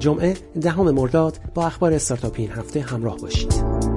جمعه دهم مرداد با اخبار استارتاپی این هفته همراه باشید.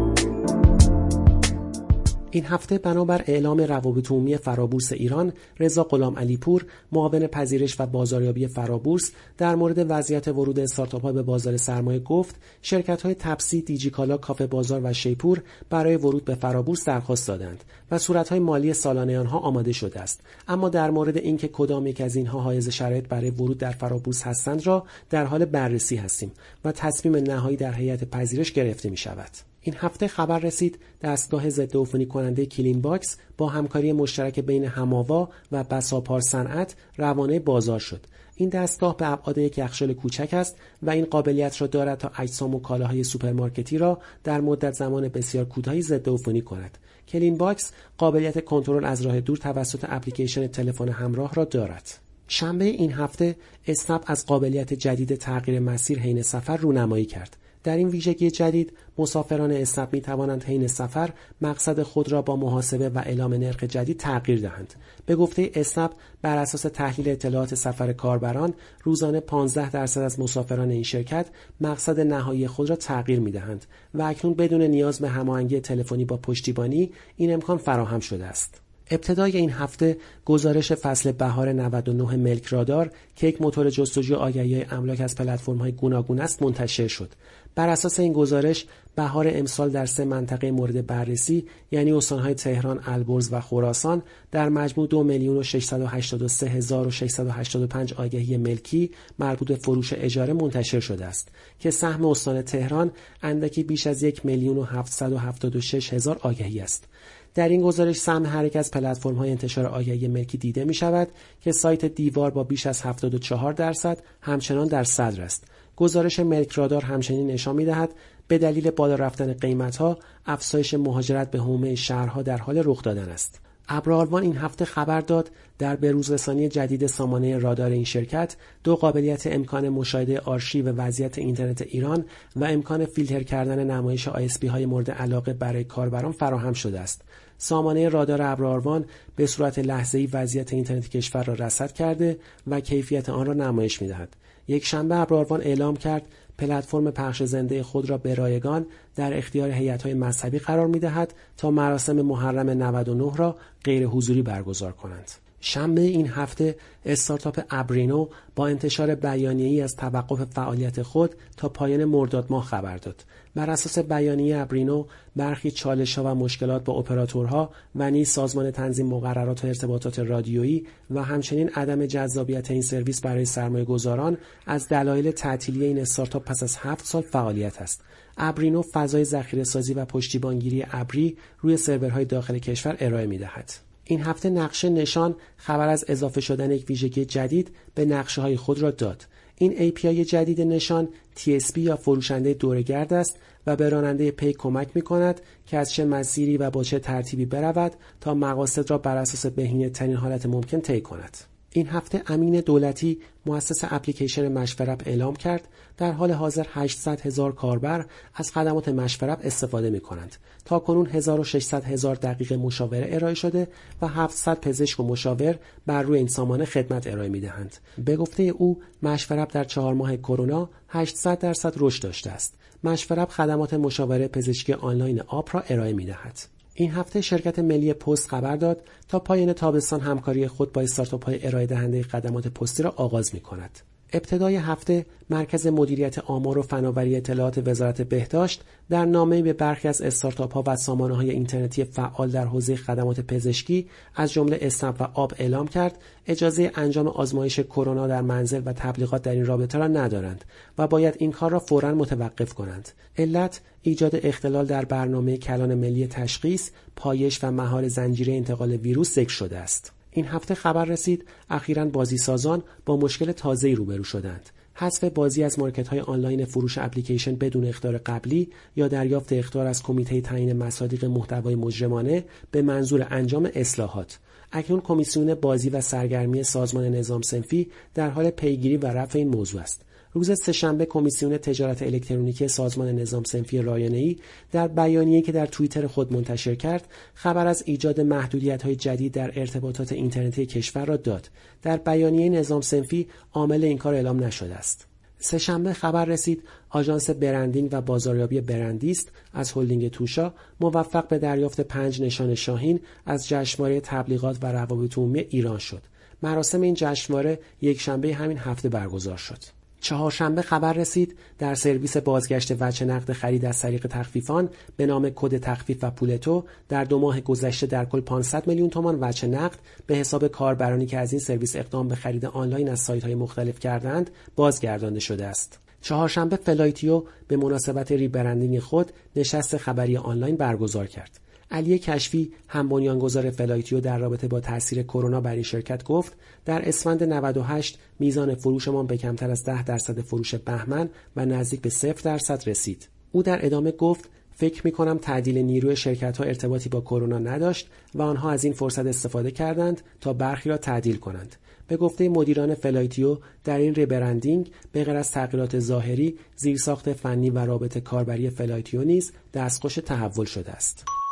این هفته بنابر اعلام روابط عمومی فرابورس ایران رضا غلام علیپور معاون پذیرش و بازاریابی فرابورس در مورد وضعیت ورود استارتاپ‌ها به بازار سرمایه گفت شرکت‌های تپسی دیجیکالا کافه بازار و شیپور برای ورود به فرابورس درخواست دادند و صورت‌های مالی سالانه آنها آماده شده است اما در مورد اینکه کدام یک از اینها حائز شرایط برای ورود در فرابورس هستند را در حال بررسی هستیم و تصمیم نهایی در هیئت پذیرش گرفته می شود. این هفته خبر رسید دستگاه ضد عفونی کننده Clean Box با همکاری مشترک بین هماوا و بساپار صنعت روانه بازار شد. این دستگاه به ابعاد یک یخچال کوچک است و این قابلیت را دارد تا اجسام و کالاهای سوپرمارکتی را در مدت زمان بسیار کوتاهی ضد عفونی کند. Clean Box قابلیت کنترل از راه دور توسط اپلیکیشن تلفن همراه را دارد. شنبه این هفته اسنپ از قابلیت جدید تغییر مسیر حین سفر رونمایی کرد. در این ویژگی جدید مسافران اسنپ می توانند حین سفر مقصد خود را با محاسبه و اعلام نرخ جدید تغییر دهند. به گفته اسنپ بر اساس تحلیل اطلاعات سفر کاربران روزانه 15 درصد از مسافران این شرکت مقصد نهایی خود را تغییر می دهند و اکنون بدون نیاز به هماهنگی تلفنی با پشتیبانی این امکان فراهم شده است. ابتدای این هفته گزارش فصل بهار 99 ملک رادار که یک موتور جستجوی آگهی املاک از پلتفرم‌های گوناگون است منتشر شد بر اساس این گزارش بهار امسال در سه منطقه مورد بررسی یعنی استانهای تهران، البرز و خراسان در مجموع دو میلیون و 683 هزار و 685 آگهی ملکی مربوط به فروش اجاره منتشر شده است که سهم استان تهران اندکی بیش از یک میلیون و 776 هزار آگهی است. در این گزارش سهم هر یک از پلتفرم های انتشار آگهی ملکی دیده می شود که سایت دیوار با بیش از 74 درصد همچنان در صدر است. گزارش ملک رادار همچنین نشان می‌دهد به دلیل بالا رفتن قیمتها افزایش مهاجرت به حومه شهرها در حال رخ دادن است. ابرالوان این هفته خبر داد در بروزرسانی جدید سامانه رادار این شرکت دو قابلیت امکان مشاهده آرشیو وضعیت اینترنت ایران و امکان فیلتر کردن نمایش آیسپی های مورد علاقه برای کاربران فراهم شده است سامانه رادار ابراروان به صورت لحظه‌ای وضعیت اینترنت کشور را رصد کرده و کیفیت آن را نمایش می‌دهد. یک شنبه ابراروان اعلام کرد پلتفرم پخش زنده خود را به رایگان در اختیار هیئت‌های مذهبی قرار می‌دهد تا مراسم محرم 99 را غیر حضوری برگزار کنند. شنبه این هفته استارتاپ ابرینو با انتشار بیانیه‌ای از توقف فعالیت خود تا پایان مرداد ماه خبر داد. بر اساس بیانیه ابرینو برخی چالش‌ها و مشکلات با اپراتورها و نیز سازمان تنظیم مقررات و ارتباطات رادیویی و همچنین عدم جذابیت این سرویس برای سرمایه گذاران از دلایل تعطیلی این استارتاپ پس از هفت سال فعالیت است. ابرینو فضای ذخیره سازی و پشتیبانگیری ابری روی سرورهای داخل کشور ارائه می‌دهد. این هفته نقشه نشان خبر از اضافه شدن یک ویژگی جدید به نقشه های خود را داد. این API جدید نشان TSP یا فروشنده دورگرد است و به راننده پی کمک می کند که از چه مسیری و با چه ترتیبی برود تا مقاصد را بر اساس بهینه ترین حالت ممکن طی کند. این هفته امین دولتی مؤسس اپلیکیشن مشورب اعلام کرد در حال حاضر 800 هزار کاربر از خدمات مشورب استفاده می کنند. تا کنون 1600 هزار دقیقه مشاوره ارائه شده و 700 پزشک و مشاور بر روی این سامانه خدمت ارائه می دهند. به گفته او مشورب در چهار ماه کرونا 800 درصد رشد داشته است. مشورب خدمات مشاوره پزشکی آنلاین آپ را ارائه می دهد. این هفته شرکت ملی پست خبر داد تا پایان تابستان همکاری خود با استارتاپ های ارائه دهنده خدمات پستی را آغاز می کند. ابتدای هفته مرکز مدیریت آمار و فناوری اطلاعات وزارت بهداشت در نامه به برخی از استارتاپ ها و سامانه های اینترنتی فعال در حوزه خدمات پزشکی از جمله اسنپ و آب اعلام کرد اجازه انجام آزمایش کرونا در منزل و تبلیغات در این رابطه را ندارند و باید این کار را فورا متوقف کنند. علت ایجاد اختلال در برنامه کلان ملی تشخیص پایش و مهار زنجیره انتقال ویروس ذکر شده است. این هفته خبر رسید اخیرا بازیسازان با مشکل تازه‌ای روبرو شدند. حذف بازی از مارکت های آنلاین فروش اپلیکیشن بدون اختار قبلی یا دریافت اختار از کمیته تعیین مصادیق محتوای مجرمانه به منظور انجام اصلاحات. اکنون کمیسیون بازی و سرگرمی سازمان نظام سنفی در حال پیگیری و رفع این موضوع است. روز سهشنبه کمیسیون تجارت الکترونیکی سازمان نظام سنفی رایانه‌ای در بیانیه‌ای که در توییتر خود منتشر کرد خبر از ایجاد محدودیت‌های جدید در ارتباطات اینترنتی کشور را داد در بیانیه نظام سنفی عامل این کار اعلام نشده است سهشنبه خبر رسید آژانس برندینگ و بازاریابی برندیست از هلدینگ توشا موفق به دریافت پنج نشان شاهین از جشنواره تبلیغات و روابط عمومی ایران شد. مراسم این جشنواره یک شنبه همین هفته برگزار شد. چهارشنبه خبر رسید در سرویس بازگشت وجه نقد خرید از طریق تخفیفان به نام کد تخفیف و پولتو در دو ماه گذشته در کل 500 میلیون تومان وجه نقد به حساب کاربرانی که از این سرویس اقدام به خرید آنلاین از سایت های مختلف کردند بازگردانده شده است. چهارشنبه Flightio به مناسبت rebranding خود نشست خبری آنلاین برگزار کرد. علی کشفی هم بنیانگذار Flightio در رابطه با تاثیر کرونا بر این شرکت گفت در اسفند 98 میزان فروشمان به کمتر از 10 درصد فروش بهمن و نزدیک به 0 درصد رسید. او در ادامه گفت فکر می کنم تعدیل نیروی شرکت ها ارتباطی با کرونا نداشت و آنها از این فرصت استفاده کردند تا برخی را تعدیل کنند. به گفته مدیران Flightio در این rebranding به غیر از تغییرات ظاهری زیرساخت فنی و رابط کاربری Flightio نیز دستخوش تحول شده است.